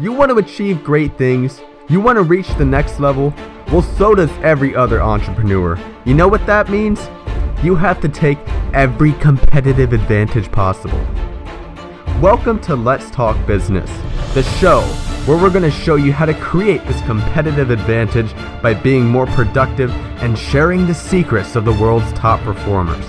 You want to achieve great things? You want to reach the next level? Well, so does every other entrepreneur. You know what that means? You have to take every competitive advantage possible. Welcome to Let's Talk Business, the show where we're going to show you how to create this competitive advantage by being more productive and sharing the secrets of the world's top performers.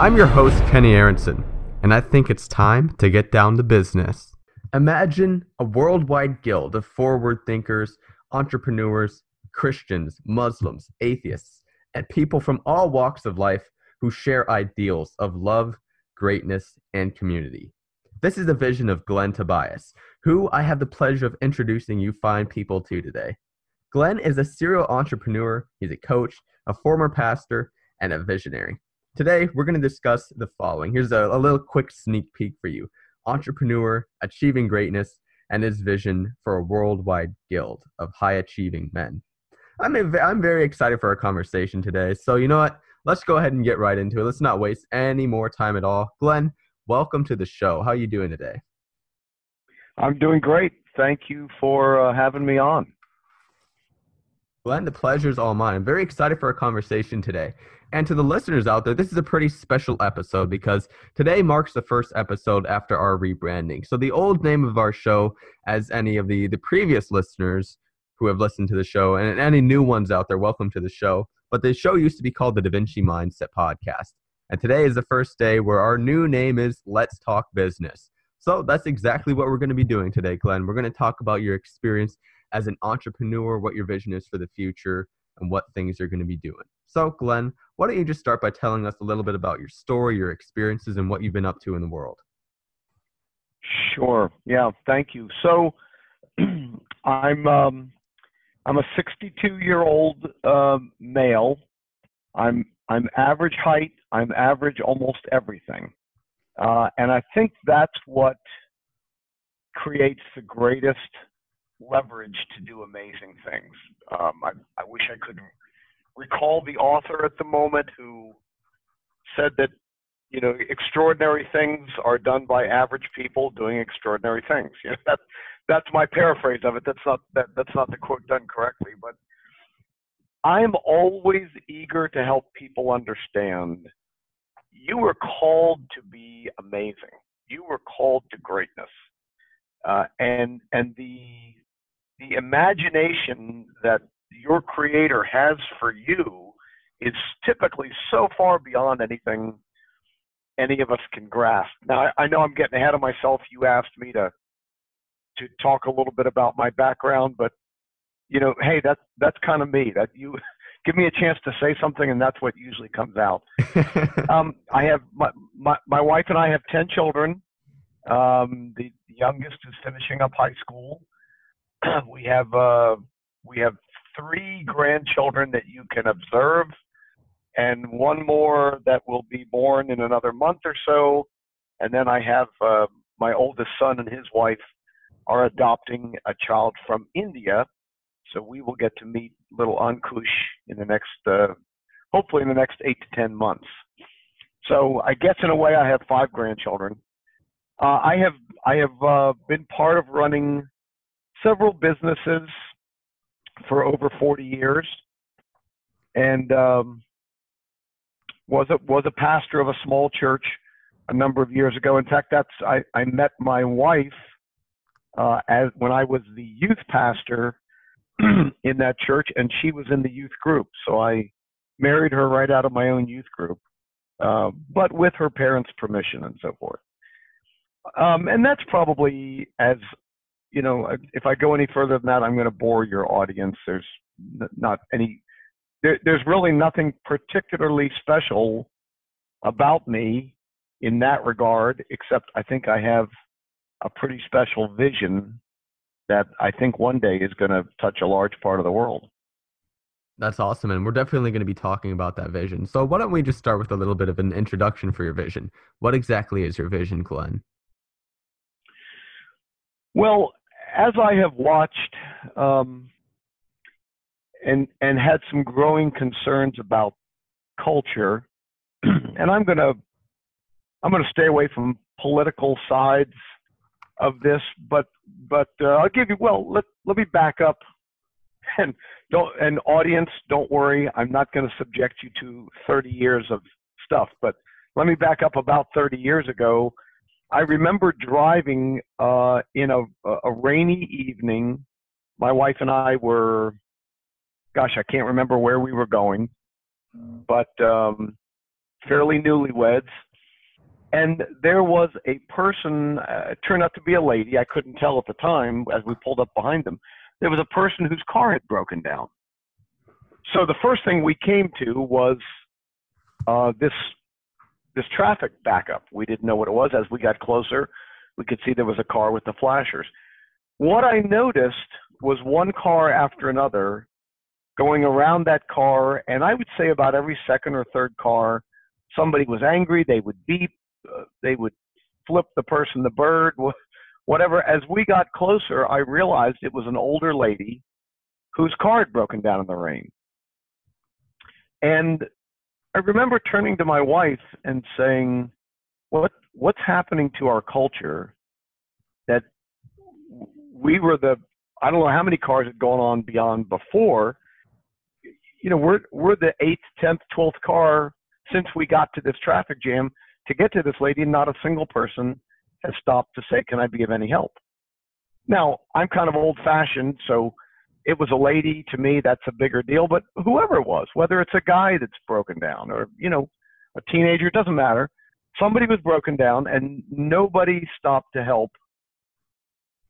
I'm your host, Kenny Aronson, and I think it's time to get down to business. Imagine a worldwide guild of forward thinkers, entrepreneurs, Christians, Muslims, atheists, and people from all walks of life who share ideals of love, greatness, and community. This is the vision of Glenn Tobias, who I have the pleasure of introducing you fine people to today. Glenn is a serial entrepreneur, he's a coach, a former pastor, and a visionary. Today, we're going to discuss the following. Here's a, a little quick sneak peek for you entrepreneur, achieving greatness, and his vision for a worldwide guild of high achieving men. I'm, a, I'm very excited for our conversation today. So, you know what? Let's go ahead and get right into it. Let's not waste any more time at all. Glenn, welcome to the show. How are you doing today? I'm doing great. Thank you for uh, having me on. Glenn, the pleasure is all mine. I'm very excited for our conversation today. And to the listeners out there, this is a pretty special episode because today marks the first episode after our rebranding. So the old name of our show, as any of the, the previous listeners who have listened to the show, and any new ones out there, welcome to the show. But the show used to be called the Da Vinci Mindset Podcast. And today is the first day where our new name is Let's Talk Business. So that's exactly what we're going to be doing today, Glenn. We're going to talk about your experience as an entrepreneur, what your vision is for the future, and what things you're going to be doing. So, Glenn, why don't you just start by telling us a little bit about your story, your experiences, and what you've been up to in the world? Sure. Yeah. Thank you. So, I'm um, I'm a 62 year old uh, male. I'm I'm average height. I'm average almost everything, uh, and I think that's what creates the greatest leverage to do amazing things. Um, I, I wish I could recall the author at the moment who said that you know extraordinary things are done by average people doing extraordinary things. You know, that that's my paraphrase of it. That's not that that's not the quote done correctly, but I'm always eager to help people understand you were called to be amazing. You were called to greatness. Uh, and and the the imagination that your creator has for you is typically so far beyond anything any of us can grasp. Now, I, know I'm getting ahead of myself. You asked me to to talk a little bit about my background, but you know, hey, that's that's kind of me. That you give me a chance to say something, and that's what usually comes out. um, I have my, my my wife and I have ten children. Um, the, the youngest is finishing up high school. we have uh, we have three grandchildren that you can observe, and one more that will be born in another month or so. And then I have uh, my oldest son and his wife are adopting a child from India, so we will get to meet little Ankush in the next, uh, hopefully in the next eight to ten months. So I guess in a way I have five grandchildren. Uh, I have I have uh, been part of running several businesses for over 40 years, and um, was a was a pastor of a small church a number of years ago. In fact, that's I, I met my wife uh, as when I was the youth pastor in that church, and she was in the youth group. So I married her right out of my own youth group, uh, but with her parents' permission and so forth. Um, and that's probably as you know, uh, if I go any further than that, I'm going to bore your audience. There's not any, there, there's really nothing particularly special about me in that regard, except I think I have a pretty special vision that I think one day is going to touch a large part of the world. That's awesome. And we're definitely going to be talking about that vision. So, why don't we just start with a little bit of an introduction for your vision? What exactly is your vision, Glenn? Well, as I have watched um, and and had some growing concerns about culture, and I'm gonna I'm gonna stay away from political sides of this, but but uh, I'll give you. Well, let let me back up, and don't and audience, don't worry. I'm not to subject you to 30 years of stuff, but let me back up about 30 years ago. I remember driving uh, in a, a rainy evening. My wife and I were, gosh, I can't remember where we were going, but um, fairly newlyweds. And there was a person uh, turned out to be a lady i couldn't tell at the time as we pulled up behind them. There was a person whose car had broken down. So the first thing we came to was uh, this this traffic backup we didn't know what it was as we got closer we could see there was a car with the flashers what i noticed was one car after another going around that car and i would say about every second or third car somebody was angry they would beep uh, they would flip the person the bird, whatever. As we got closer, I realized it was an older lady whose car had broken down in the rain. And I remember turning to my wife and saying, "What what's happening to our culture that we were the I don't know how many cars had gone on beyond before. You know, we're we're the eighth, tenth, twelfth car since we got to this traffic jam, to get to this lady, and not a single person has stopped to say, Can I be of any help? Now, I'm kind of old fashioned, so it was a lady to me, that's a bigger deal, but whoever it was, whether it's a guy that's broken down or, you know, a teenager, it doesn't matter. Somebody was broken down and nobody stopped to help.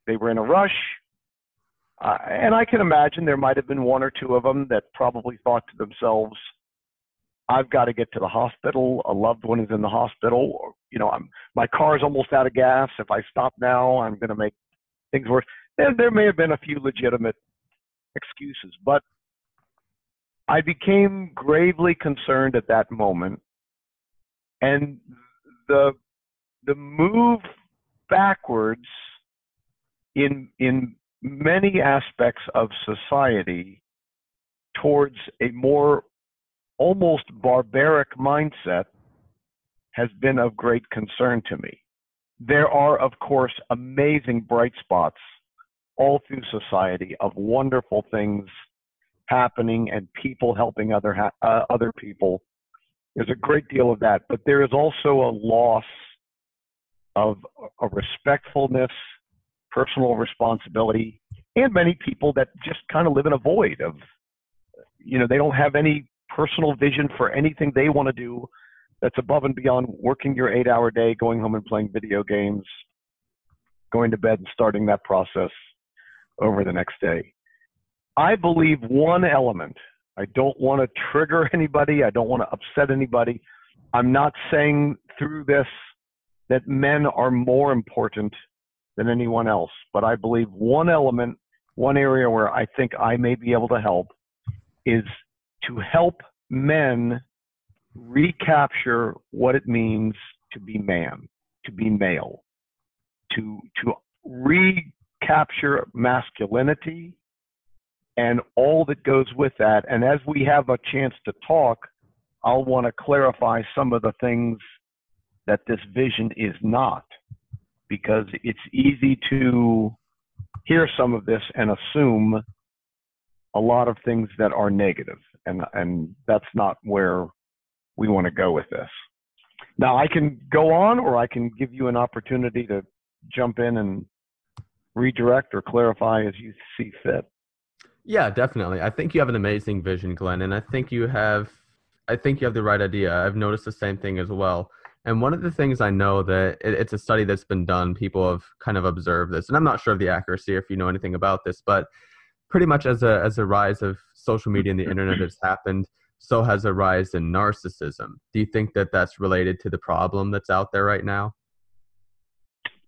They were in a rush. Uh, and I can imagine there might have been one or two of them that probably thought to themselves, I've got to get to the hospital. A loved one is in the hospital. Or, you know, I'm my car's almost out of gas. If I stop now, I'm going to make things worse. There, there may have been a few legitimate excuses, but I became gravely concerned at that moment, and the the move backwards in in many aspects of society towards a more almost barbaric mindset has been of great concern to me. There are, of course, amazing bright spots all through society of wonderful things happening and people helping other ha- uh, other people. There's a great deal of that, but there is also a loss of a respectfulness, personal responsibility, and many people that just kind of live in a void of, you know, they don't have any personal vision for anything they want to do that's above and beyond working your eight hour day, going home and playing video games, going to bed and starting that process over the next day. I believe one element, I don't want to trigger anybody, I don't want to upset anybody. I'm not saying through this that men are more important than anyone else, but I believe one element, one area where I think I may be able to help is to help men recapture what it means to be man, to be male, to to recapture masculinity and all that goes with that. And as we have a chance to talk, I'll want to clarify some of the things that this vision is not, because it's easy to hear some of this and assume a lot of things that are negative and and that's not where we want to go with this. Now I can go on, or I can give you an opportunity to jump in and redirect or clarify as you see fit. Yeah, definitely. I think you have an amazing vision, Glenn, and I think you have I think you have the right idea. I've noticed the same thing as well. And one of the things I know that it, it's a study that's been done, people have kind of observed this, and I'm not sure of the accuracy if you know anything about this, but pretty much as a as a rise of social media and the internet has happened, so has a rise in narcissism. Do you think that that's related to the problem that's out there right now?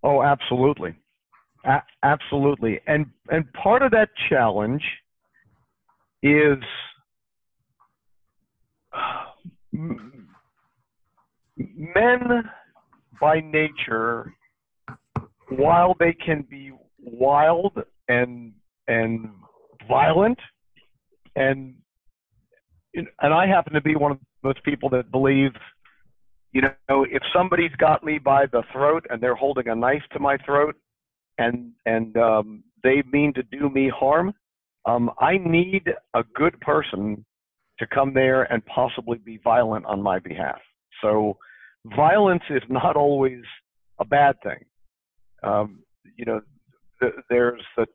Oh, absolutely, a- absolutely. And and part of that challenge is men by nature, while they can be wild and and violent and and I happen to be one of those people that believe, you know, if somebody's got me by the throat and they're holding a knife to my throat, and and um, they mean to do me harm, um, I need a good person to come there and possibly be violent on my behalf. So violence is not always a bad thing. Um, you know, th- there's the,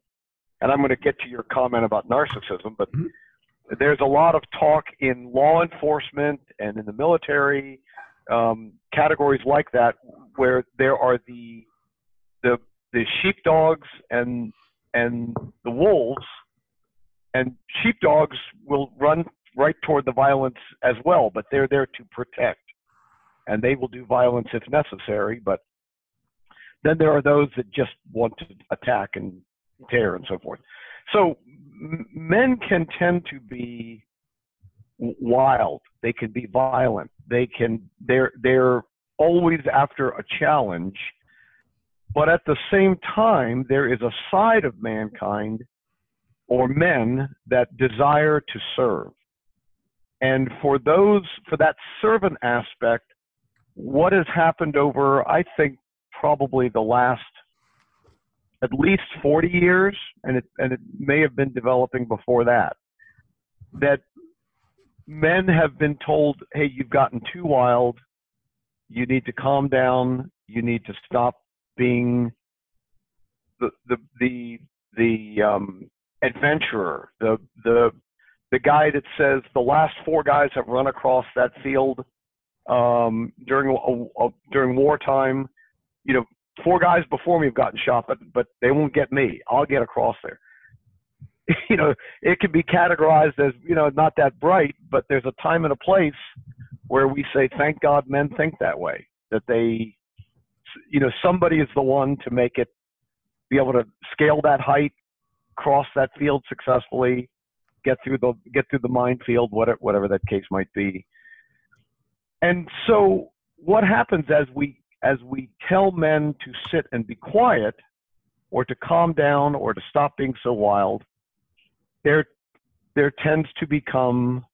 and I'm going to get to your comment about narcissism, but mm-hmm. there's a lot of talk in law enforcement and in the military, um, categories like that, where there are the the the sheepdogs and and the wolves, and sheepdogs will run right toward the violence as well, but they're there to protect, and they will do violence if necessary. But then there are those that just want to attack and tear and so forth. So men can tend to be wild. They can be violent. They can. They're they're always after a challenge. But at the same time, there is a side of mankind or men that desire to serve. And for those, for that servant aspect, what has happened over, I think, probably the last at least 40 years, and it, and it may have been developing before that, that men have been told, hey, you've gotten too wild. You need to calm down. You need to stop being the, the, the, the um, adventurer, the, the, the guy that says the last four guys have run across that field um, during a, a, during wartime. You know, four guys before me have gotten shot, but but they won't get me. I'll get across there. you know, it can be categorized as you know not that bright, but there's a time and a place where we say, thank God men think that way. That they, you know, somebody is the one to make it be able to scale that height, cross that field successfully, get through the get through the minefield, whatever whatever that case might be. And so, what happens as we as we tell men to sit and be quiet, or to calm down, or to stop being so wild, there there tends to become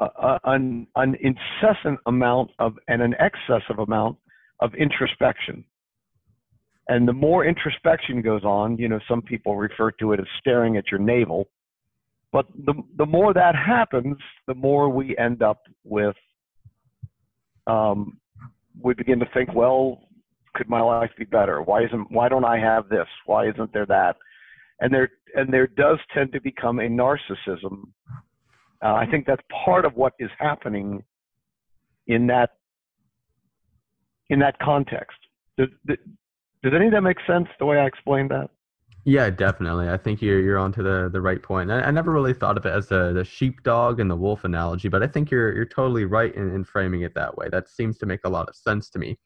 a, a, an, an incessant amount of and an excessive amount of introspection. And the more introspection goes on, you know, some people refer to it as staring at your navel. But the the more that happens, the more we end up with. Um, we begin to think, well, could my life be better? Why isn't why don't I have this? Why isn't there that? And there and there does tend to become a narcissism. Uh, I think that's part of what is happening in that in that context. Does, does any of that make sense? The way I explained that? Yeah, definitely. I think you're you're onto the the right point. I, I never really thought of it as the the sheepdog and the wolf analogy, but I think you're you're totally right in, in framing it that way. That seems to make a lot of sense to me.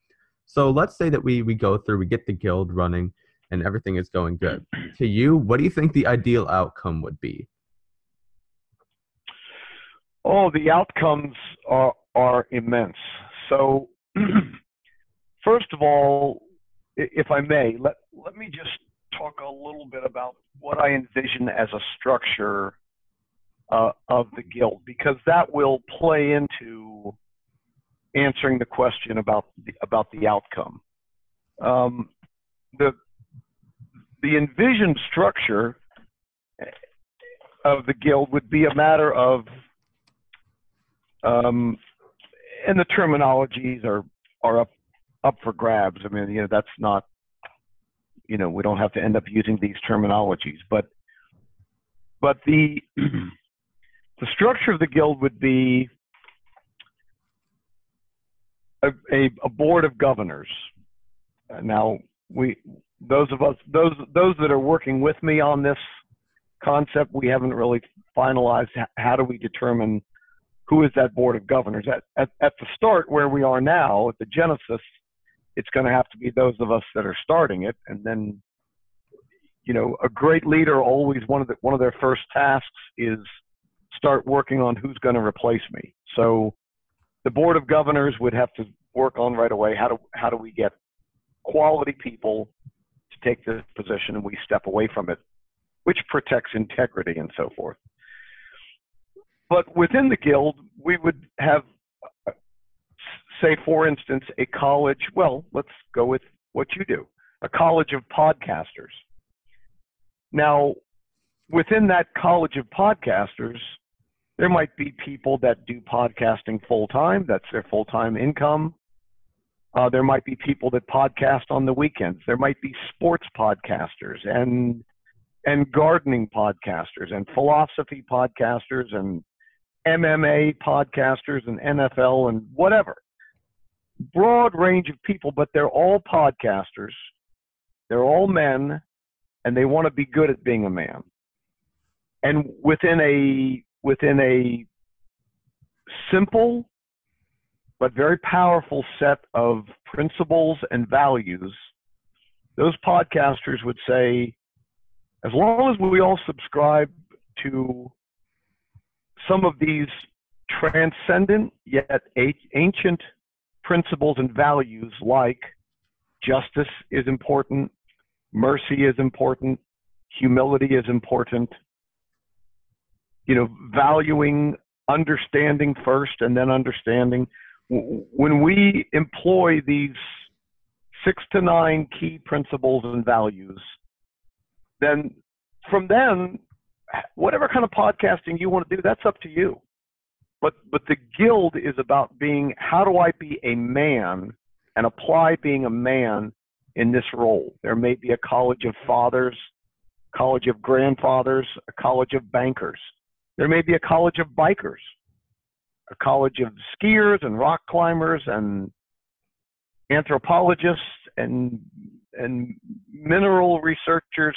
So let's say that we we go through, we get the guild running, and everything is going good. to you, what do you think the ideal outcome would be? Oh, the outcomes are are immense. So, first of all, if I may, let let me just talk a little bit about what I envision as a structure uh, of the guild because that will play into answering the question about the, about the outcome. Um, the the envisioned structure of the guild would be a matter of um, and the terminologies are are up up for grabs. I mean, you know, that's not you know we don't have to end up using these terminologies but but the the structure of the guild would be a, a, a board of governors uh, now we those of us those those that are working with me on this concept we haven't really finalized how do we determine who is that board of governors at, at, at the start where we are now at the genesis it's going to have to be those of us that are starting it. And then you know a great leader always one of the one of their first tasks is start working on who's going to replace me. So the board of governors would have to work on right away how do how do we get quality people to take this position and we step away from it which protects integrity and so forth. But within the guild we would have say, for instance, a college, well, let's go with what you do, a college of podcasters. Now, within that college of podcasters, there might be people that do podcasting full time, that's their full time income. Uh, there might be people that podcast on the weekends. There might be sports podcasters and and gardening podcasters and philosophy podcasters and MMA podcasters and NFL and whatever. Broad range of people, but they're all podcasters. They're all men and they want to be good at being a man. And within a within a simple but very powerful set of principles and values, those podcasters would say, as long as we all subscribe to some of these transcendent yet ancient principles and values like justice is important, mercy is important, humility is important, you know, valuing understanding first and then understanding. When we employ these six to nine key principles and values, then from then, whatever kind of podcasting you want to do, that's up to you. But but the guild is about being how do I be a man and apply being a man in this role. There may be a college of fathers, college of grandfathers, a college of bankers. There may be a college of bikers, a college of skiers and rock climbers and anthropologists and and mineral researchers,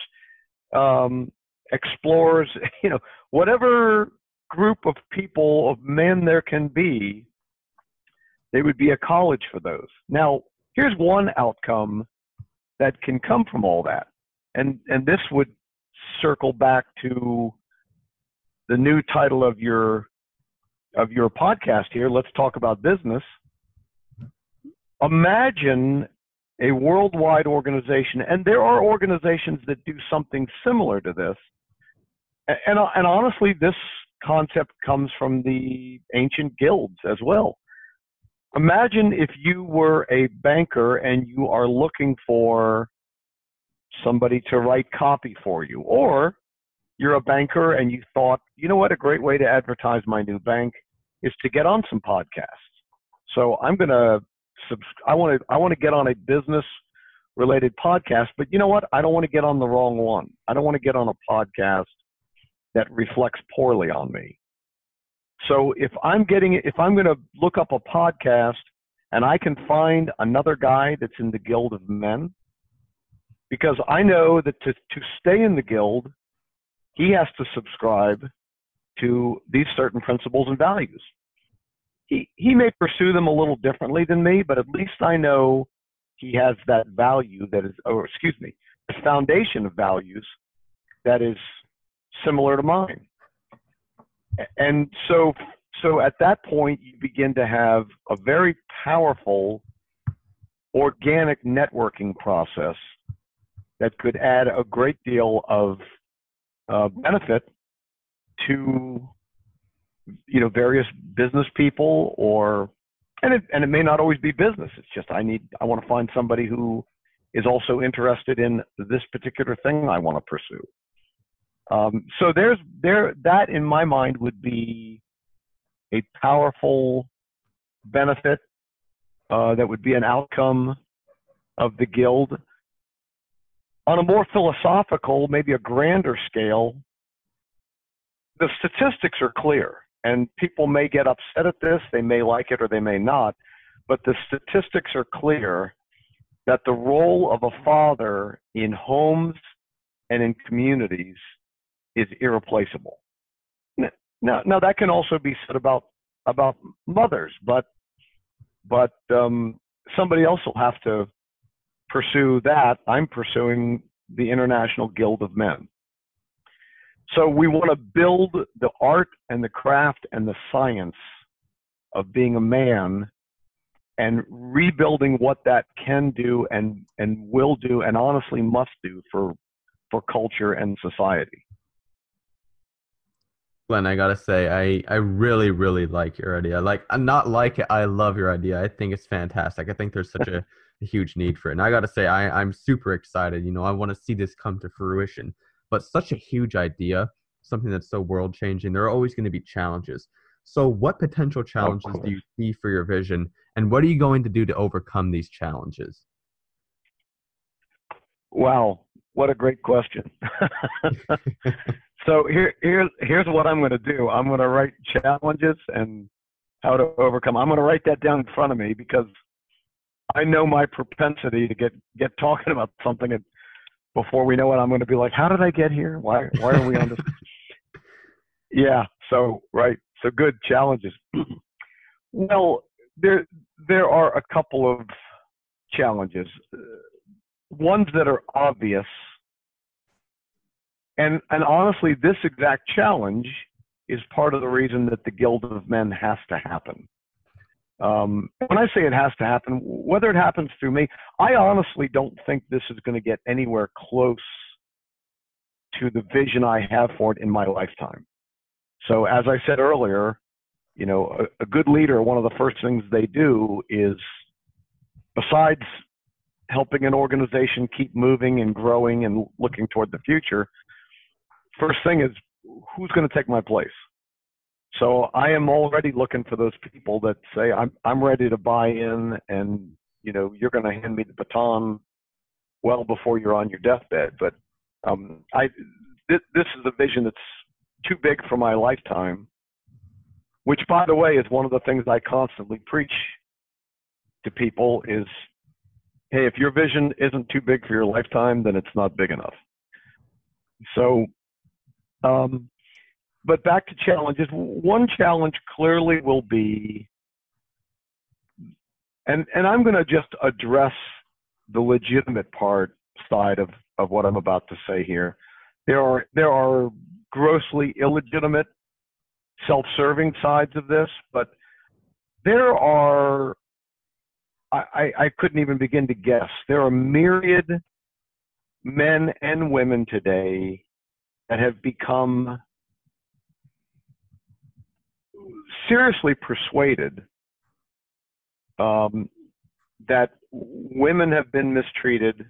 um, explorers, you know, whatever group of people of men there can be, they would be a college for those. Now, here's one outcome that can come from all that, and and this would circle back to the new title of your of your podcast here. Let's talk about business. Imagine a worldwide organization, and there are organizations that do something similar to this. And, and honestly, this concept comes from the ancient guilds as well. Imagine if you were a banker and you are looking for somebody to write copy for you, or you're a banker and you thought, you know what, a great way to advertise my new bank is to get on some podcasts. So I'm going to I want to I want to get on a business related podcast, but you know what? I don't want to get on the wrong one. I don't want to get on a podcast that reflects poorly on me. So if I'm getting if I'm going to look up a podcast and I can find another guy that's in the guild of men because I know that to to stay in the guild he has to subscribe to these certain principles and values he he may pursue them a little differently than me, but at least I know he has that value that is, or excuse me, the foundation of values that is similar to mine. And so, so at that point, you begin to have a very powerful organic networking process that could add a great deal of uh, benefit to you know various business people or and it and it may not always be business it's just i need i want to find somebody who is also interested in this particular thing i want to pursue um, so there's there that in my mind would be a powerful benefit uh, that would be an outcome of the guild. On a more philosophical maybe a grander scale the statistics are clear and people may get upset at this, they may like it or they may not, but the statistics are clear that the role of a father in homes and in communities is irreplaceable. Now, now that can also be said about about mothers, but but um, somebody else will have to pursue that. I'm pursuing the International Guild of Men. So we want to build the art and the craft and the science of being a man and rebuilding what that can do and, and will do and honestly must do for, for culture and society. Glenn, I gotta say, I, I really, really like your idea. Like, I'm not like it. I love your idea. I think it's fantastic. I think there's such a a huge need for it. And I got to say, I, I'm super excited. You know, I want to see this come to fruition. But such a huge idea, something that's so world changing, there are always going to be challenges. So, what potential challenges do you see for your vision, and what are you going to do to overcome these challenges? Wow, what a great question. so here, here's here's what I'm going to do. I'm going to write challenges and how to overcome. I'm going to write that down in front of me because I know my propensity to get get talking about something and before we know it, I'm going to be like, how did I get here? Why why are we on this? yeah. So right. So good challenges. well, there there are a couple of challenges. Uh, ones that are obvious. And and honestly, this exact challenge is part of the reason that the Guild of Men has to happen. Um, when I say it has to happen, whether it happens through me, I honestly don't think this is going to get anywhere close to the vision I have for it in my lifetime. So, as I said earlier, you know, a, a good leader, one of the first things they do is, besides helping an organization keep moving and growing and looking toward the future, first thing is who's going to take my place? So I am already looking for those people that say I'm I'm ready to buy in, and you know you're going to hand me the baton well before you're on your deathbed. But um, I this, this is a vision that's too big for my lifetime. Which, by the way, is one of the things I constantly preach to people is, hey, if your vision isn't too big for your lifetime, then it's not big enough. So um, but back to challenges. One challenge clearly will be, and and I'm going to just address the legitimate part side of of what I'm about to say here. There are there are grossly illegitimate, self-serving sides of this, but there are I, I couldn't even begin to guess. There are myriad men and women today that have become seriously persuaded um, that women have been mistreated,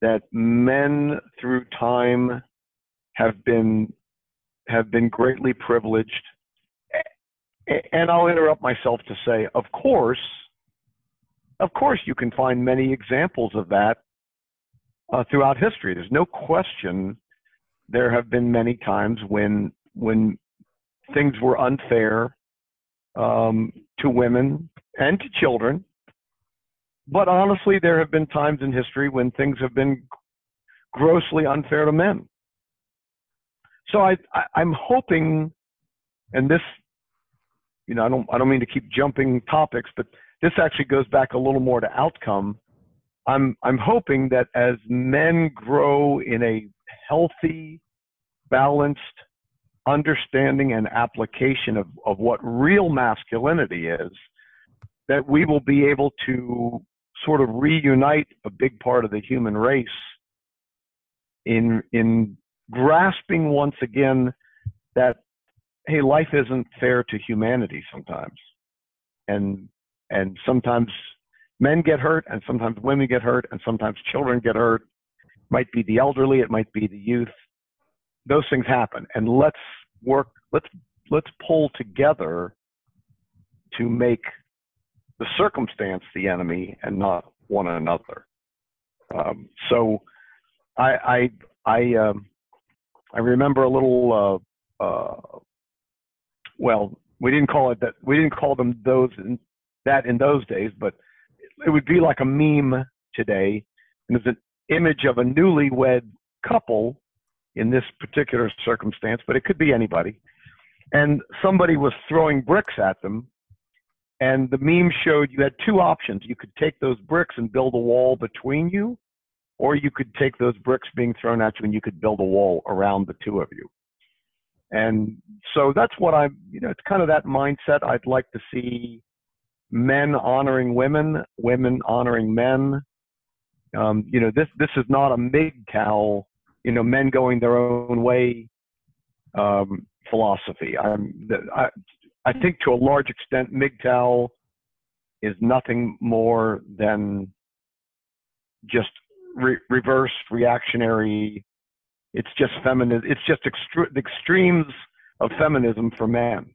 that men through time have been have been greatly privileged. And I'll interrupt myself to say, of course, of course, you can find many examples of that uh, throughout history. There's no question there have been many times when when things were unfair um, to women and to children. But honestly, there have been times in history when things have been grossly unfair to men. So I, I I'm hoping, and this, you know, I don't I don't mean to keep jumping topics, but this actually goes back a little more to outcome. I'm I'm hoping that as men grow in a healthy, balanced understanding and application of, of what real masculinity is, that we will be able to sort of reunite a big part of the human race in in grasping once again that hey life isn't fair to humanity sometimes. And and sometimes men get hurt and sometimes women get hurt and sometimes children get hurt might be the elderly, it might be the youth. Those things happen, and let's work. Let's let's pull together to make the circumstance the enemy and not one another. Um, so, I I I, um, I remember a little. Uh, uh, well, we didn't call it that. We didn't call them those in, that in those days, but it would be like a meme today. And there's an image of a newlywed couple in this particular circumstance, but it could be anybody. And somebody was throwing bricks at them. And the meme showed you had two options. You could take those bricks and build a wall between you, or you could take those bricks being thrown at you and you could build a wall around the two of you. And so that's what I'm, you know, it's kind of that mindset I'd like to see men honoring women, women honoring men, um, you know, this this is not a MGTOW, you know, men going their own way um, philosophy. I'm, I, I think to a large extent, MGTOW is nothing more than just re- reverse reactionary. It's just feminine. It's just extre- the extremes of feminism for men,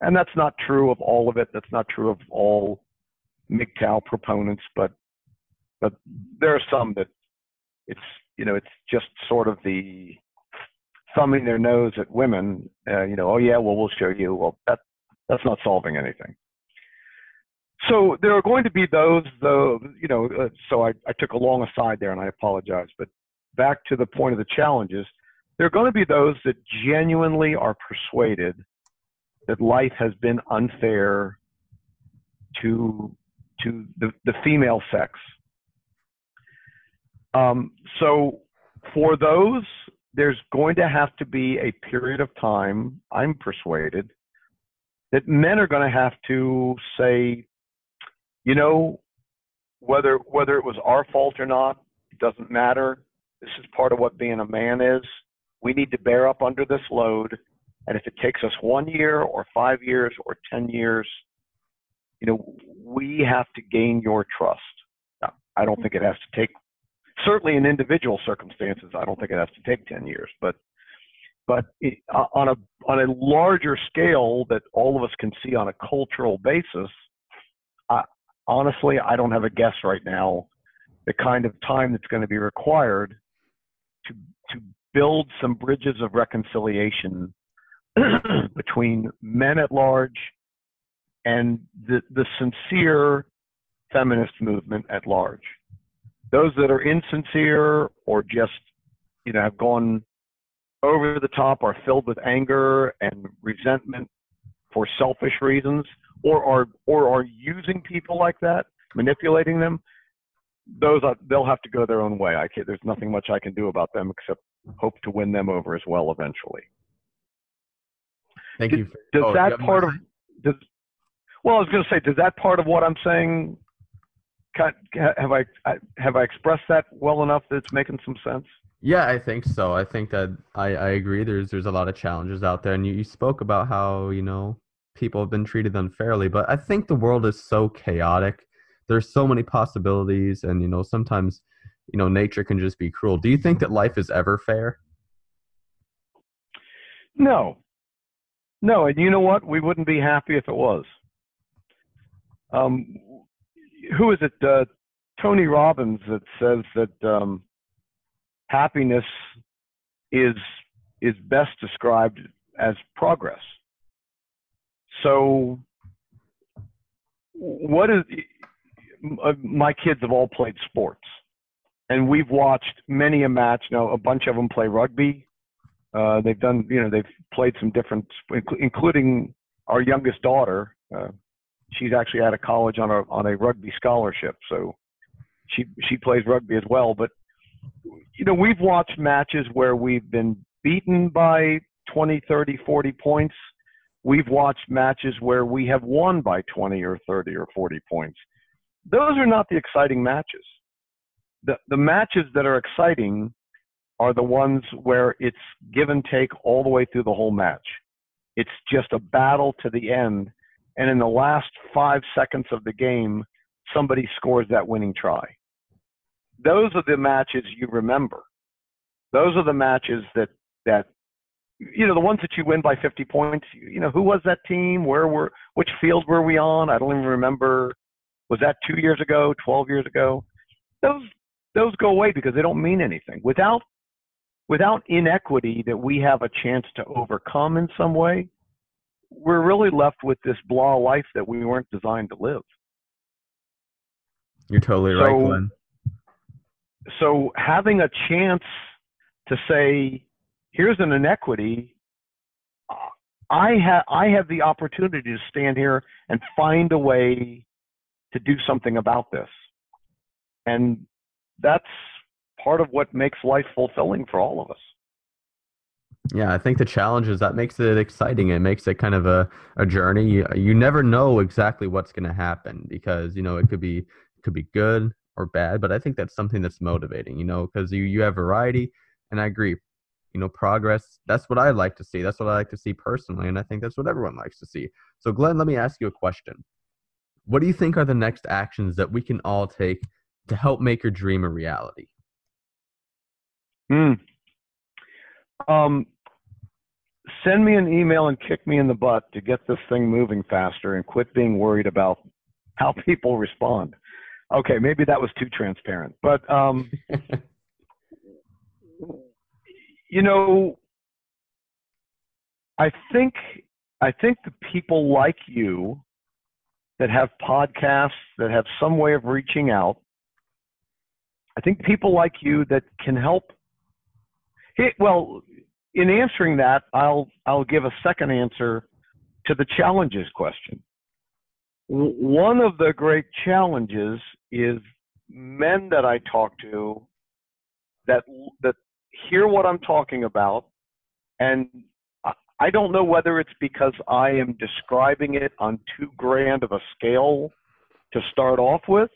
and that's not true of all of it. That's not true of all MGTOW proponents, but but there are some that it's you know it's just sort of the thumbing their nose at women. Uh, you know, oh yeah, well we'll show you. Well, that that's not solving anything. So there are going to be those, though, you know, uh, so I, I took a long aside there and I apologize, but back to the point of the challenges, there are going to be those that genuinely are persuaded that life has been unfair to to the, the female sex. Um, so for those, there's going to have to be a period of time, I'm persuaded, that men are going to have to say, you know, whether whether it was our fault or not, it doesn't matter. This is part of what being a man is. We need to bear up under this load, and if it takes us one year or five years or ten years, you know, we have to gain your trust. I don't think it has to take. Certainly, in individual circumstances, I don't think it has to take ten years, but but it, uh, on a on a larger scale that all of us can see on a cultural basis, I, honestly, I don't have a guess right now the kind of time that's going to be required to to build some bridges of reconciliation between men at large and the the sincere feminist movement at large. Those that are insincere or just you know have gone over the top are filled with anger and resentment for selfish reasons or are or are using people like that manipulating them those are, they'll have to go their own way. I can't there's nothing much i can do about them except hope to win them over as well eventually. Thank does, you does oh, that part of does well i was going to say does that part of what i'm saying have i have i expressed that well enough that it's making some sense yeah, I think so. I think that I, I agree. There's there's a lot of challenges out there, and you, you spoke about how you know people have been treated unfairly, but I think the world is so chaotic. There's so many possibilities, and you know sometimes you know nature can just be cruel. Do you think that life is ever fair? No, no, and you know what? We wouldn't be happy if it was. Um, who is it? Uh, Tony Robbins that says that. Um, happiness is is best described as progress. So, what is uh, my kids have all played sports, and we've watched many a match. Now, a bunch of them play rugby. Uh, they've done, you know, they've played some different, including our youngest daughter. Uh, she's actually out of college on a on a rugby scholarship, so she she plays rugby as well. But you know, we've watched matches where we've been beaten by 20, 30, 40 points. We've watched matches where we have won by 20 or 30 or 40 points. Those are not the exciting matches. The, the matches that are exciting are the ones where it's give and take all the way through the whole match. It's just a battle to the end. And in the last five seconds of the game, somebody scores that winning try those are the matches you remember. Those are the matches that that you know the ones that you win by 50 points. You know who was that team? Where were which field were we on? I don't even remember. Was that two years ago? 12 years ago? Those those go away because they don't mean anything. Without without inequity that we have a chance to overcome in some way, we're really left with this blah life that we weren't designed to live. You're totally so, right, Glenn so having a chance to say, here's an inequity, I have I have the opportunity to stand here and find a way to do something about this, and that's part of what makes life fulfilling for all of us. Yeah, I think the challenge is that makes it exciting. It makes it kind of a, a journey. You, you never know exactly what's going to happen because you know it could be it could be good, or bad, but I think that's something that's motivating, you know, because you, you have variety. And I agree, you know, progress, that's what I like to see. That's what I like to see personally. And I think that's what everyone likes to see. So, Glenn, let me ask you a question. What do you think are the next actions that we can all take to help make your dream a reality? Hmm. Um, send me an email and kick me in the butt to get this thing moving faster and quit being worried about how people respond. Okay, maybe that was too transparent, but um, you know, I think I think the people like you that have podcasts that have some way of reaching out. I think people like you that can help. Well, in answering that, I'll I'll give a second answer to the challenges question. One of the great challenges is men that I talk to that that hear what I'm talking about, and I don't know whether it's because I am describing it on too grand of a scale to start off with,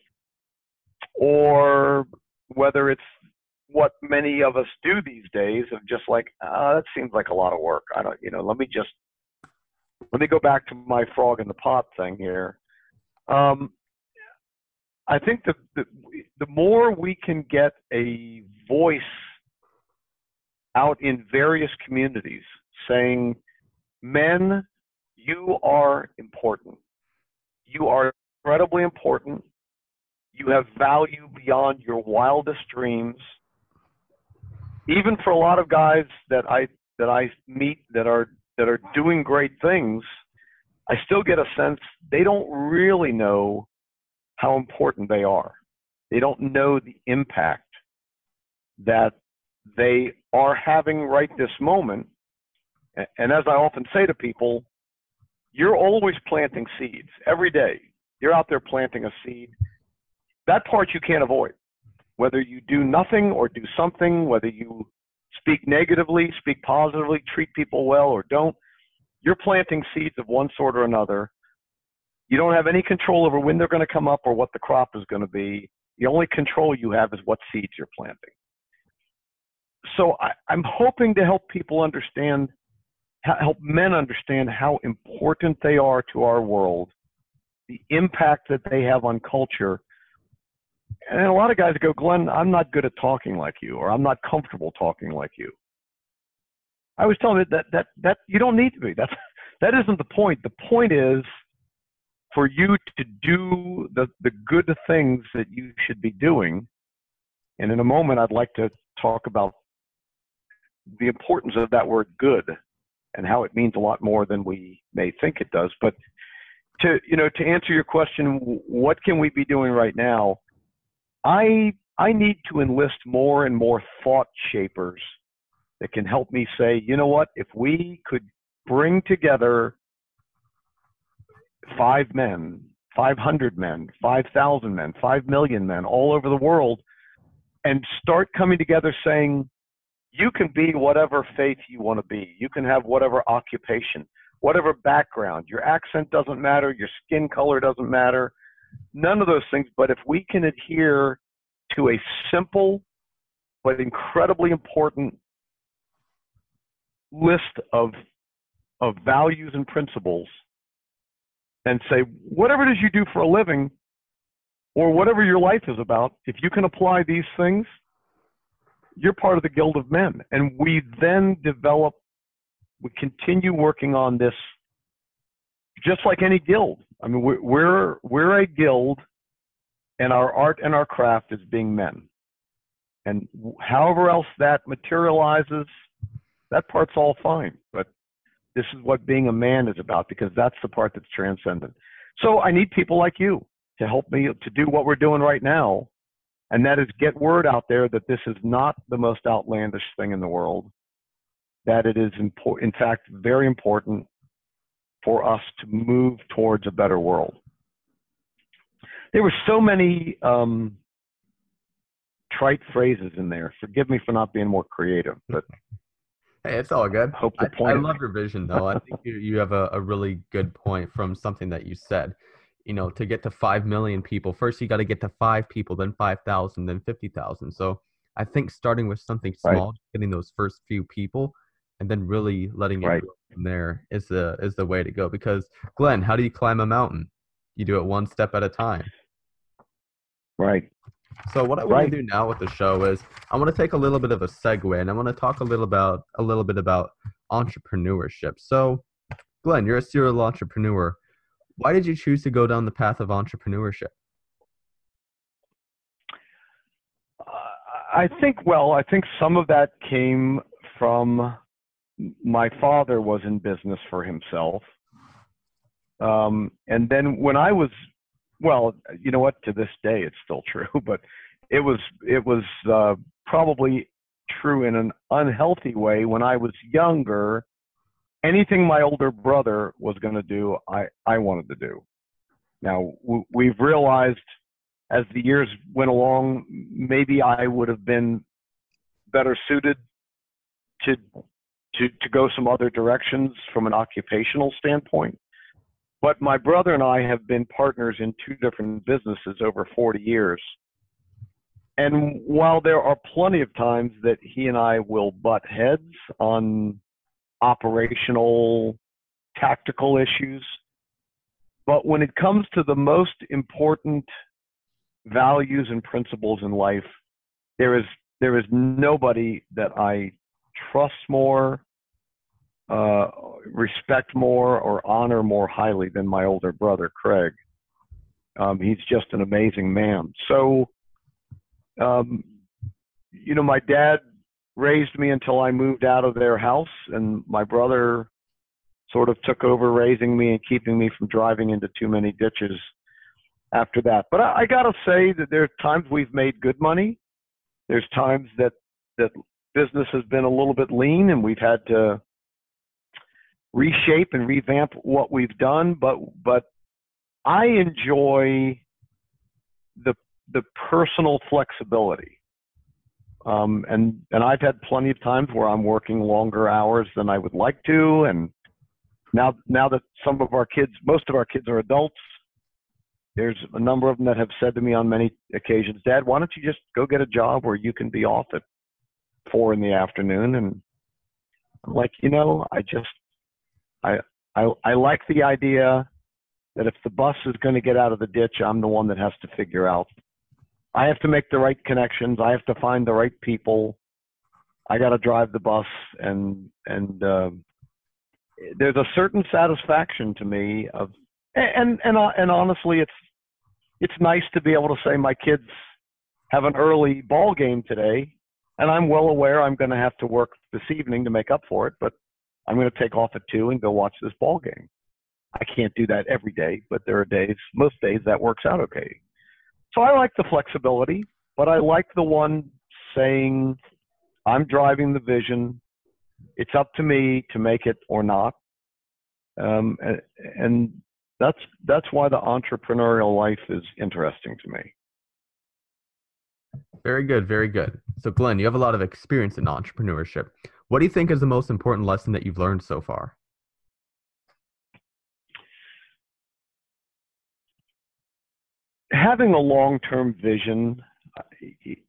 or whether it's what many of us do these days of just like, uh, that seems like a lot of work. I don't, you know, let me just, let me go back to my frog in the pot thing here. Um, I think the, the, the more we can get a voice out in various communities saying, men, you are important. You are incredibly important. You have value beyond your wildest dreams even for a lot of guys that I that I meet that are that are doing great things, I still get a sense they don't really know how important they are. They don't know the impact that they are having right this moment. And as I often say to people, you're always planting seeds every day. You're out there planting a seed. That part you can't avoid whether you do nothing or do something, whether you speak negatively, speak positively, treat people well or don't, you're planting seeds of one sort or another. You don't have any control over when they're going to come up or what the crop is going to be. The only control you have is what seeds you're planting. So I, I'm hoping to help people understand, help men understand how important they are to our world, the impact that they have on culture, and a lot of guys go, Glenn, I'm not good at talking like you, or I'm not comfortable talking like you. I was telling you that that that you don't need to be. That's that isn't the point. The point is for you to do the the good things that you should be doing. And in a moment, I'd like to talk about the importance of that word "good" and how it means a lot more than we may think it does. But to you know, to answer your question, what can we be doing right now? I I need to enlist more and more thought shapers that can help me say, you know what, if we could bring together five men, 500 men, 5,000 men, 5 million men all over the world and start coming together saying, you can be whatever faith you want to be. You can have whatever occupation, whatever background. Your accent doesn't matter. Your skin color doesn't matter none of those things. But if we can adhere to a simple but incredibly important list of of values and principles and say whatever it is you do for a living or whatever your life is about if you can apply these things you're part of the guild of men and we then develop we continue working on this just like any guild. I mean, we're we're, a guild, and our art and our craft is being men. And however else that materializes, that part's all fine. But this is what being a man is about because that's the part that's transcendent. So I need people like you to help me to do what we're doing right now, and that is get word out there that this is not the most outlandish thing in the world. That it is important, in fact, very important for us to move towards a better world. There were so many um, trite phrases in there. Forgive me for not being more creative, but hey, it's all good. Hope the point. I, I love your vision, though. I think you, you have a, a really good point from something that you said. You know, to get to five million people, first you got to get to five people, then five thousand, then fifty thousand. So I think starting with something small, right. getting those first few people, and then really letting it right. from there is the is the way to go. Because Glenn, how do you climb a mountain? You do it one step at a time. Right. So what I want Right. to do now with the show is I want to take a little bit of a segue and I want to talk a little about a little bit about entrepreneurship. So, Glenn, you're a serial entrepreneur. Why did you choose to go down the path of entrepreneurship? Uh, I think, well, I think some of that came from my father was in business for himself. Um, and then when I was, well, you know what, to this day it's still true, but it was, it was uh, probably true in an unhealthy way when I was younger. Anything my older brother was going to do, I, I wanted to do. Now, we've realized as the years went along, maybe I would have been better suited to to to go some other directions from an occupational standpoint. But my brother and I have been partners in two different businesses over 40 years. And while there are plenty of times that he and I will butt heads on operational, tactical issues, but when it comes to the most important values and principles in life, there is there is nobody that I trust more, uh, respect more, or honor more highly than my older brother Craig. Um, he's just an amazing man. So, um, you know, my dad raised me until I moved out of their house, and my brother sort of took over raising me and keeping me from driving into too many ditches after that. But I, I got to say that there are times we've made good money. There's times that that business has been a little bit lean, and we've had to reshape and revamp what we've done. But but I enjoy the the personal flexibility. Um, and and I've had plenty of times where I'm working longer hours than I would like to, and now now that some of our kids, most of our kids are adults, there's a number of them that have said to me on many occasions, Dad, why don't you just go get a job where you can be off at four in the afternoon? And I'm like, you know, I just, I, I, I like the idea that if the bus is going to get out of the ditch, I'm the one that has to figure out. I have to make the right connections. I have to find the right people. I got to drive the bus, and and uh, there's a certain satisfaction to me of and and uh, and honestly, it's it's nice to be able to say my kids have an early ball game today, and I'm well aware I'm going to have to work this evening to make up for it, but I'm going to take off at two and go watch this ball game. I can't do that every day, but there are days, most days, that works out okay. So I like the flexibility, but I like the one saying, "I'm driving the vision. It's up to me to make it or not." Um, and, that's that's why the entrepreneurial life is interesting to me. Very good, very good. So, Glenn, you have a lot of experience in entrepreneurship. What do you think is the most important lesson that you've learned so far? Having a long-term vision uh,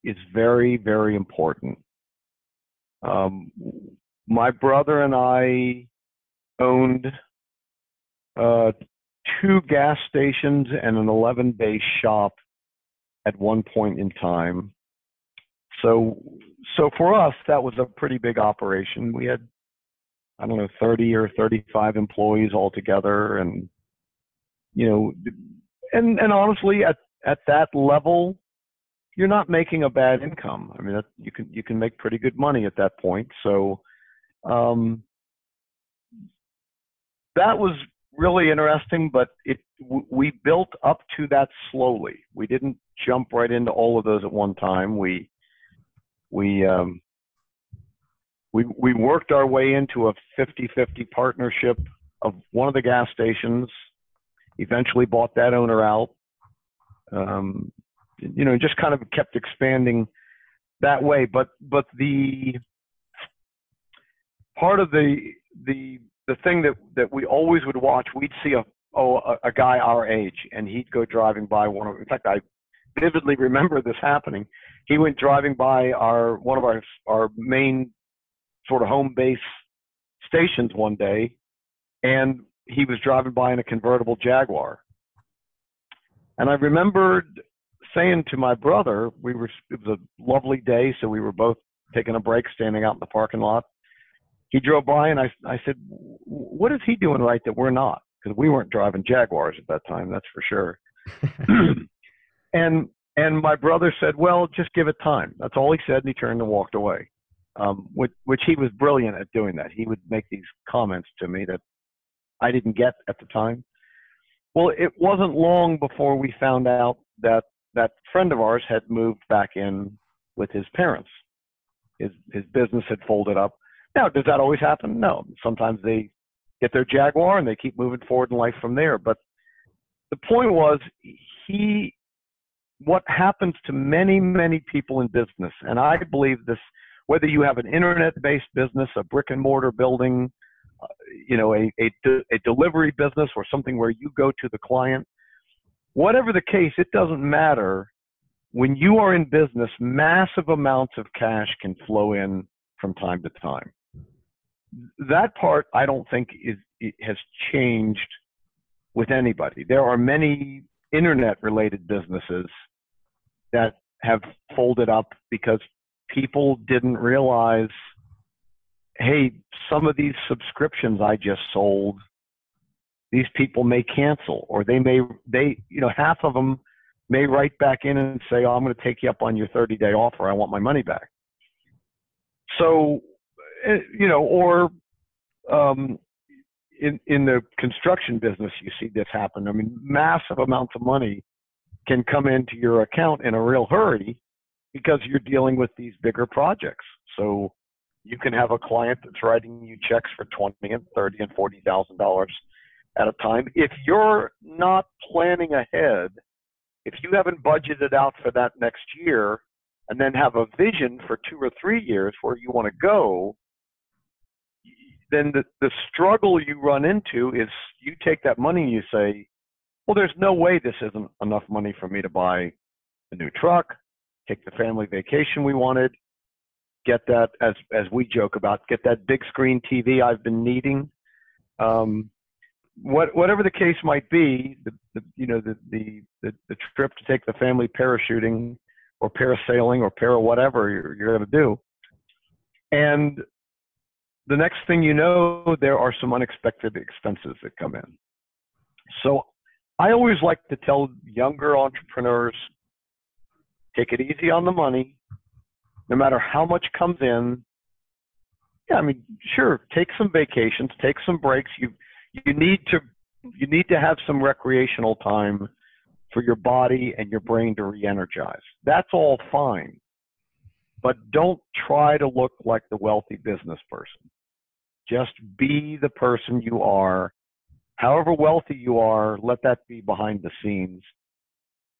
is very, very important. Um, my brother and I owned uh, two gas stations and an 11 bay shop at one point in time. So, so for us, that was a pretty big operation. We had, I don't know, 30 or 35 employees altogether. And, you know, and, and honestly, at, at that level, you're not making a bad income. I mean, that, you can, you can make pretty good money at that point. So, um, that was really interesting, but it we built up to that slowly. We didn't jump right into all of those at one time. We we um, we we worked our way into a 50-50 partnership of one of the gas stations. Eventually, bought that owner out. Um, you know, just kind of kept expanding that way. But but the part of the the the thing that that we always would watch, we'd see a oh a, a guy our age, and he'd go driving by one of. In fact, I vividly remember this happening. He went driving by our one of our our main sort of home base stations one day, and he was driving by in a convertible Jaguar. And I remembered saying to my brother, we were it was a lovely day, so we were both taking a break, standing out in the parking lot. He drove by, and I I said, "What is he doing right that we're not?" Because we weren't driving Jaguars at that time, that's for sure. and and my brother said, "Well, just give it time." That's all he said, and he turned and walked away. Um, which which he was brilliant at doing that. He would make these comments to me that I didn't get at the time. Well, it wasn't long before we found out that that friend of ours had moved back in with his parents. His his business had folded up. Now, does that always happen? No. Sometimes they get their Jaguar and they keep moving forward in life from there. But the point was, he, what happens to many, many people in business, and I believe this, whether you have an internet-based business, a brick and mortar building, uh, you know, a, a, a delivery business or something where you go to the client, whatever the case, it doesn't matter. When you are in business, massive amounts of cash can flow in from time to time. That part, I don't think is has changed with anybody. There are many internet-related businesses that have folded up because people didn't realize, hey, some of these subscriptions I just sold these people may cancel or they may they you know half of them may write back in and say oh, i'm going to take you up on your 30 day offer. I want my money back. So eh, you know or um, in in the construction business you see this happen i mean massive amounts of money can come into your account in a real hurry because you're dealing with these bigger projects so you can have a client that's writing you checks for 20 and 30 and 40 thousand dollars at a time. If you're not planning ahead, if you haven't budgeted out for that next year and then have a vision for two or three years where you want to go, then the, the struggle you run into is you take that money and you say, well, there's no way this isn't enough money for me to buy a new truck, take the family vacation we wanted, get that, as, as we joke about, get that big screen TV I've been needing. Um, what, whatever the case might be, the, the you know the, the, the the trip to take the family parachuting or parasailing or para whatever you're, you're going to do, and the next thing you know, there are some unexpected expenses that come in. So I always like to tell younger entrepreneurs, take it easy on the money, no matter how much comes in. Yeah, I mean, sure, take some vacations, take some breaks. You you need to you need to have some recreational time for your body and your brain to re-energize. That's all fine. But don't try to look like the wealthy business person. Just be the person you are. However wealthy you are, let that be behind the scenes.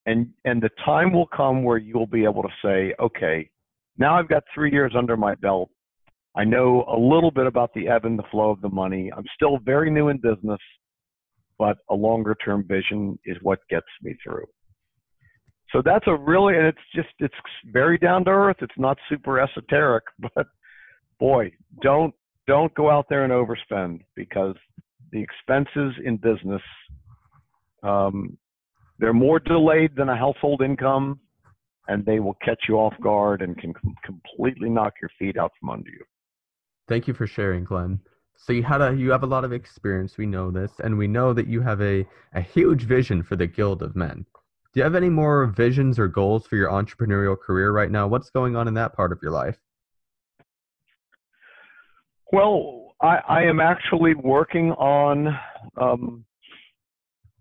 And and the time will come where you'll be able to say, okay, now I've got 3 years under my belt. I know a little bit about the ebb and the flow of the money. I'm still very new in business, but a longer term vision is what gets me through. So that's a really, and it's just, it's very down to earth. It's not super esoteric, but boy, don't, don't go out there and overspend because the expenses in business, um, they're more delayed than a household income and they will catch you off guard and can com- completely knock your feet out from under you. Thank you for sharing, Glenn. So you had a you have a lot of experience. We know this, and we know that you have a a huge vision for the Guild of Men. Do you have any more visions or goals for your entrepreneurial career right now? What's going on in that part of your life? Well, I, I am actually working on um,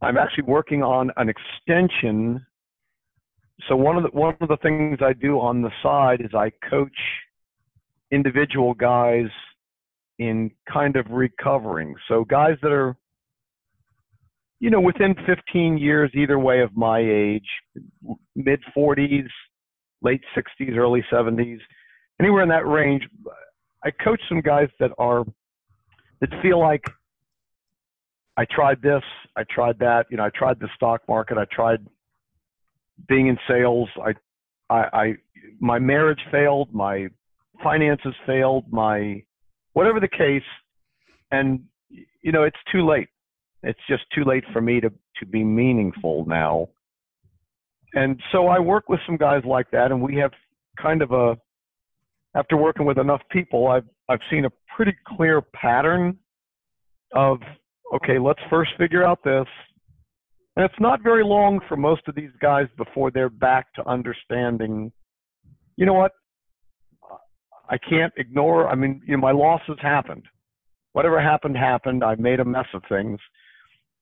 I'm actually working on an extension. So one of the one of the things I do on the side is I coach individual guys in kind of recovering. So guys that are, you know, within 15 years either way of my age, mid 40s, late 60s, early 70s, anywhere in that range. I coach some guys that are that feel like I tried this, I tried that, you know, I tried the stock market, I tried being in sales, I I, I my marriage failed, my finances failed, my whatever the case, and you know it's too late. It's just too late for me to to be meaningful now. and so I work with some guys like that, and we have kind of a after working with enough people, I've I've seen a pretty clear pattern of okay, let's first figure out this. And it's not very long for most of these guys before they're back to understanding, you know what? I can't ignore, I mean, you know, my losses happened. Whatever happened, happened. I made a mess of things.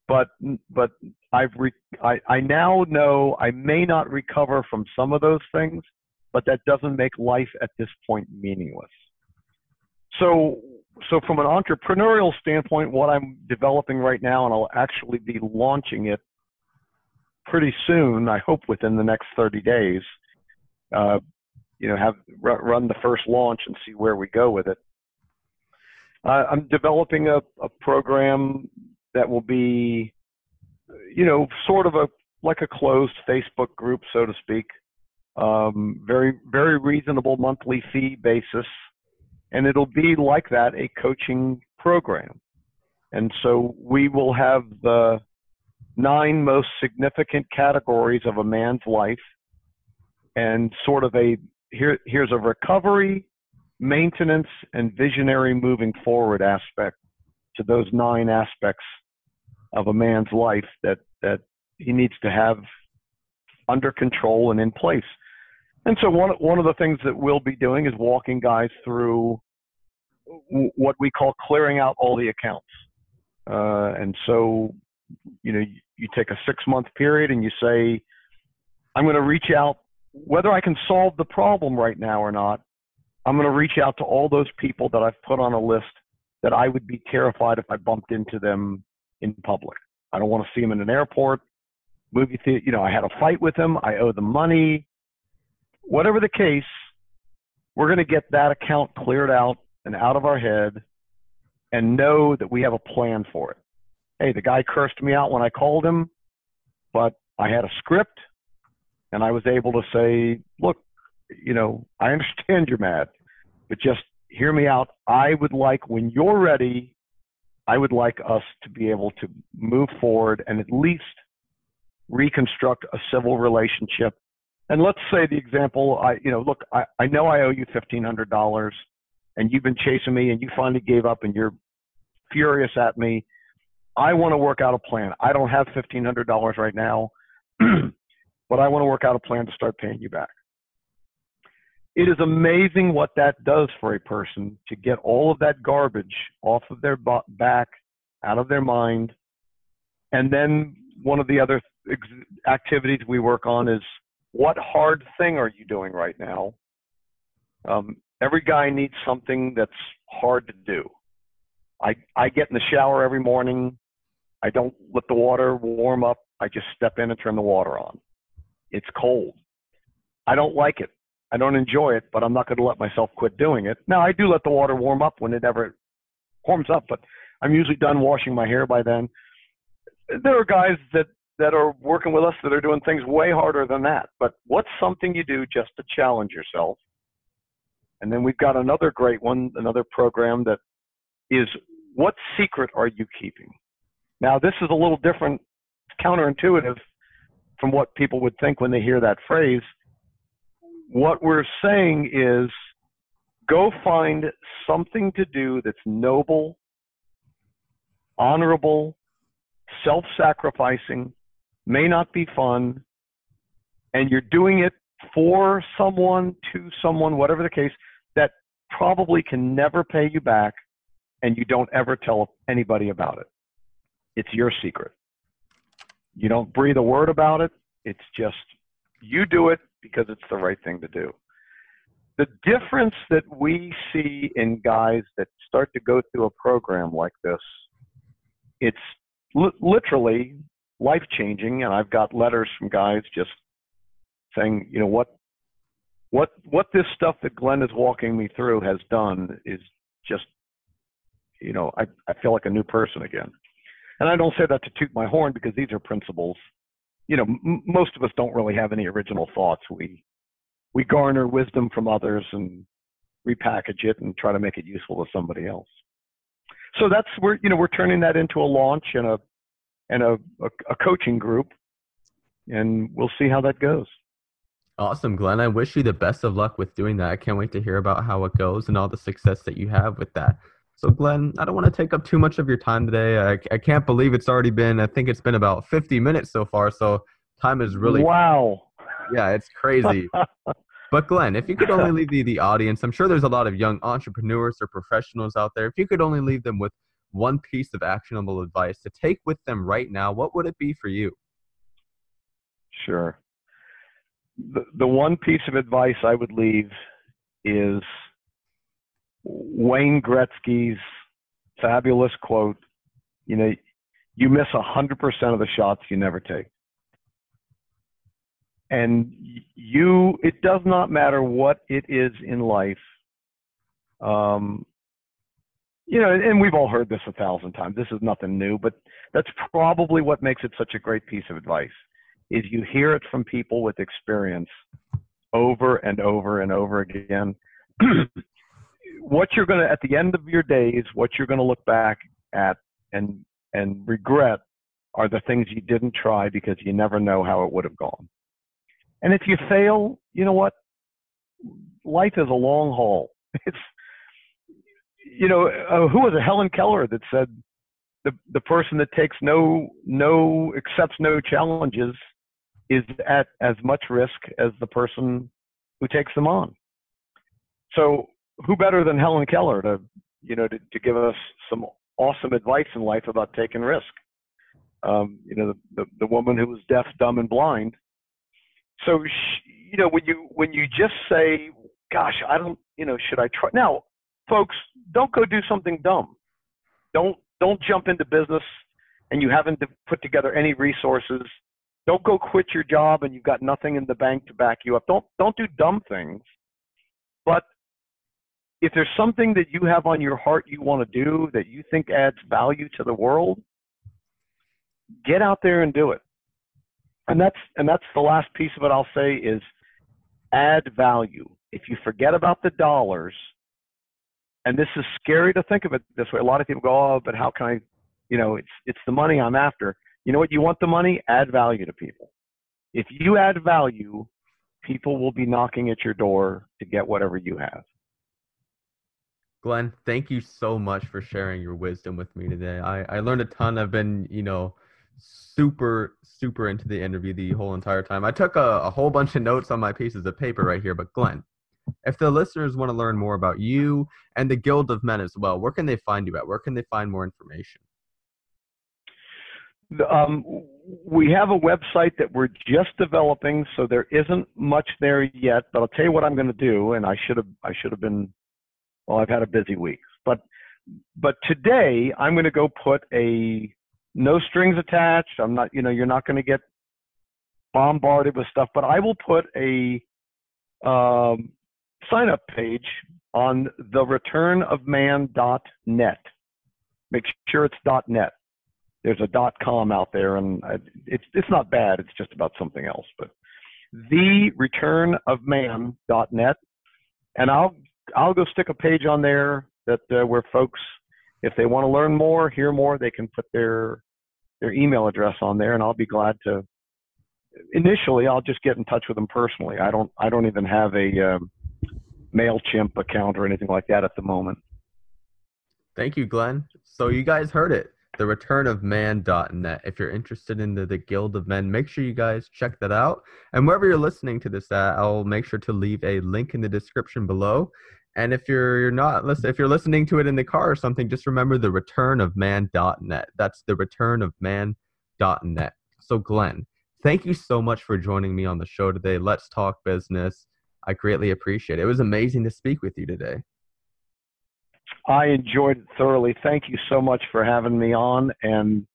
But, but I've, re- I, I now know I may not recover from some of those things, but that doesn't make life at this point meaningless. So, so from an entrepreneurial standpoint, what I'm developing right now, and I'll actually be launching it pretty soon. I hope within the next 30 days. Uh, you know, have run the first launch and see where we go with it. Uh, I'm developing a, a program that will be, you know, sort of a like a closed Facebook group, so to speak. Um, very very reasonable monthly fee basis, and it'll be like that a coaching program. And so we will have the nine most significant categories of a man's life and sort of a here here's a recovery maintenance and visionary moving forward aspect to those nine aspects of a man's life that that he needs to have under control and in place. And so one one of the things that we'll be doing is walking guys through what we call clearing out all the accounts. Uh, and so, you know, you, you take a six month period and you say, I'm going to reach out, whether I can solve the problem right now or not. I'm going to reach out to all those people that I've put on a list that I would be terrified if I bumped into them in public. I don't want to see them in an airport, movie theater. You know, I had a fight with them. I owe them money. Whatever the case, we're going to get that account cleared out and out of our head and know that we have a plan for it. Hey, the guy cursed me out when I called him, but I had a script and I was able to say, look, you know, I understand you're mad, but just hear me out. I would like, when you're ready, I would like us to be able to move forward and at least reconstruct a civil relationship. And let's say the example, I, you know, look, I, I know I owe you $1,500 and you've been chasing me and you finally gave up and you're furious at me. I want to work out a plan. I don't have $1,500 right now, but I want to work out a plan to start paying you back. It is amazing what that does for a person to get all of that garbage off of their back, out of their mind. And then one of the other activities we work on is what hard thing are you doing right now? Um, every guy needs something that's hard to do. I, I get in the shower every morning. I don't let the water warm up. I just step in and turn the water on. It's cold. I don't like it. I don't enjoy it, but I'm not going to let myself quit doing it. Now, I do let the water warm up when it ever warms up, but I'm usually done washing my hair by then. There are guys that that are working with us that are doing things way harder than that. But what's something you do just to challenge yourself? And then we've got another great one, another program that is what secret are you keeping? Now, this is a little different, counterintuitive from what people would think when they hear that phrase what we're saying is go find something to do that's noble, honorable, self sacrificing, may not be fun, and you're doing it for someone, to someone, whatever the case, that probably can never pay you back, and you don't ever tell anybody about it. It's your secret. You don't breathe a word about it. It's just you do it because it's the right thing to do. The difference that we see in guys that start to go through a program like this, it's li- literally life changing. And I've got letters from guys just saying, you know, what, what, what this stuff that Glenn is walking me through has done is just, you know, I, I feel like a new person again. And I don't say that to toot my horn because these are principles you know, m- most of us don't really have any original thoughts. We we garner wisdom from others and repackage it and try to make it useful to somebody else. So that's where you know we're turning that into a launch and a and a, a, a coaching group. and we'll see how that goes. Awesome, Glenn. I wish you the best of luck with doing that. I can't wait to hear about how it goes and all the success that you have with that. So, Glenn, I don't want to take up too much of your time today. I, I can't believe it's already been, I think it's been about 50 minutes so far. So, time is really. Wow. Yeah, it's crazy. but, Glenn, if you could only leave the, the audience, I'm sure there's a lot of young entrepreneurs or professionals out there. If you could only leave them with one piece of actionable advice to take with them right now, what would it be for you? Sure the, the one piece of advice I would leave is Wayne Gretzky's fabulous quote, you know, you miss 100% of the shots you never take. And you, it does not matter what it is in life. Um, you know, and we've all heard this a thousand times. This is nothing new, but that's probably what makes it such a great piece of advice is you hear it from people with experience over and over and over again. what you're going to, at the end of your days, what you're going to look back at and, and regret are the things you didn't try because you never know how it would have gone. And if you fail, you know what? Life is a long haul. It's, you know, uh, who was it? Helen Keller that said, the the person that takes no no accepts no challenges is at as much risk as the person who takes them on. So who better than Helen Keller to, you know, to, to give us some awesome advice in life about taking risk? Um, you know, the, the, the woman who was deaf, dumb, and blind. So, she, you know, when you when you just say, "Gosh, I don't," you know, should I try? Now, folks, don't go do something dumb. Don't don't jump into business and you haven't put together any resources don't go quit your job and you've got nothing in the bank to back you up. Don't don't do dumb things. But if there's something that you have on your heart you want to do that you think adds value to the world, get out there and do it. And that's and that's the last piece of it I'll say is add value. If you forget about the dollars, and this is scary to think of it this way. A lot of people go, "Oh, but how can I, you know, it's it's the money I'm after." You know what? You want the money? Add value to people. If you add value, people will be knocking at your door to get whatever you have. Glenn, thank you so much for sharing your wisdom with me today. I, I learned a ton. I've been, you know, super, super into the interview the whole entire time. I took a, a whole bunch of notes on my pieces of paper right here. But, Glenn, if the listeners want to learn more about you and the Guild of Men as well, where can they find you at? Where can they find more information? Um, we have a website that we're just developing, so there isn't much there yet. But I'll tell you what I'm going to do, and I should have I should have been. Well, I've had a busy week, but but today I'm going to go put a no strings attached. I'm not, you know, you're not going to get bombarded with stuff, but I will put a um, sign up page on the returnofman.net. Make sure it's .net there's a com out there, and it's it's not bad. It's just about something else. But the return of man and I'll I'll go stick a page on there that uh, where folks, if they want to learn more, hear more, they can put their their email address on there, and I'll be glad to. Initially, I'll just get in touch with them personally. I don't I don't even have a um, Mailchimp account or anything like that at the moment. Thank you, Glenn. So you guys heard it the return of man.net. If you're interested in the, the Guild of Men, make sure you guys check that out. And wherever you're listening to this at, I'll make sure to leave a link in the description below. And if you're, you're not if you're listening to it in the car or something, just remember the return of man.net. That's the return of man.net. So Glenn, thank you so much for joining me on the show today. Let's talk business. I greatly appreciate it. It was amazing to speak with you today. I enjoyed it thoroughly. Thank you so much for having me on, and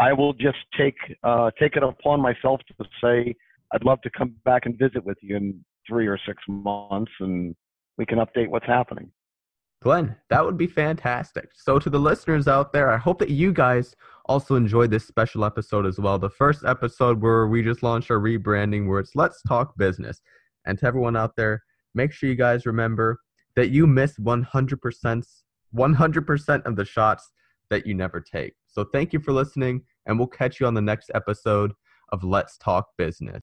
I will just take uh, take it upon myself to say I'd love to come back and visit with you in three or six months, and we can update what's happening. Glenn, that would be fantastic. So, to the listeners out there, I hope that you guys also enjoyed this special episode as well. The first episode where we just launched our rebranding, where it's Let's Talk Business. And to everyone out there, make sure you guys remember that you miss 100% 100% of the shots that you never take. So thank you for listening, and we'll catch you on the next episode of Let's Talk Business.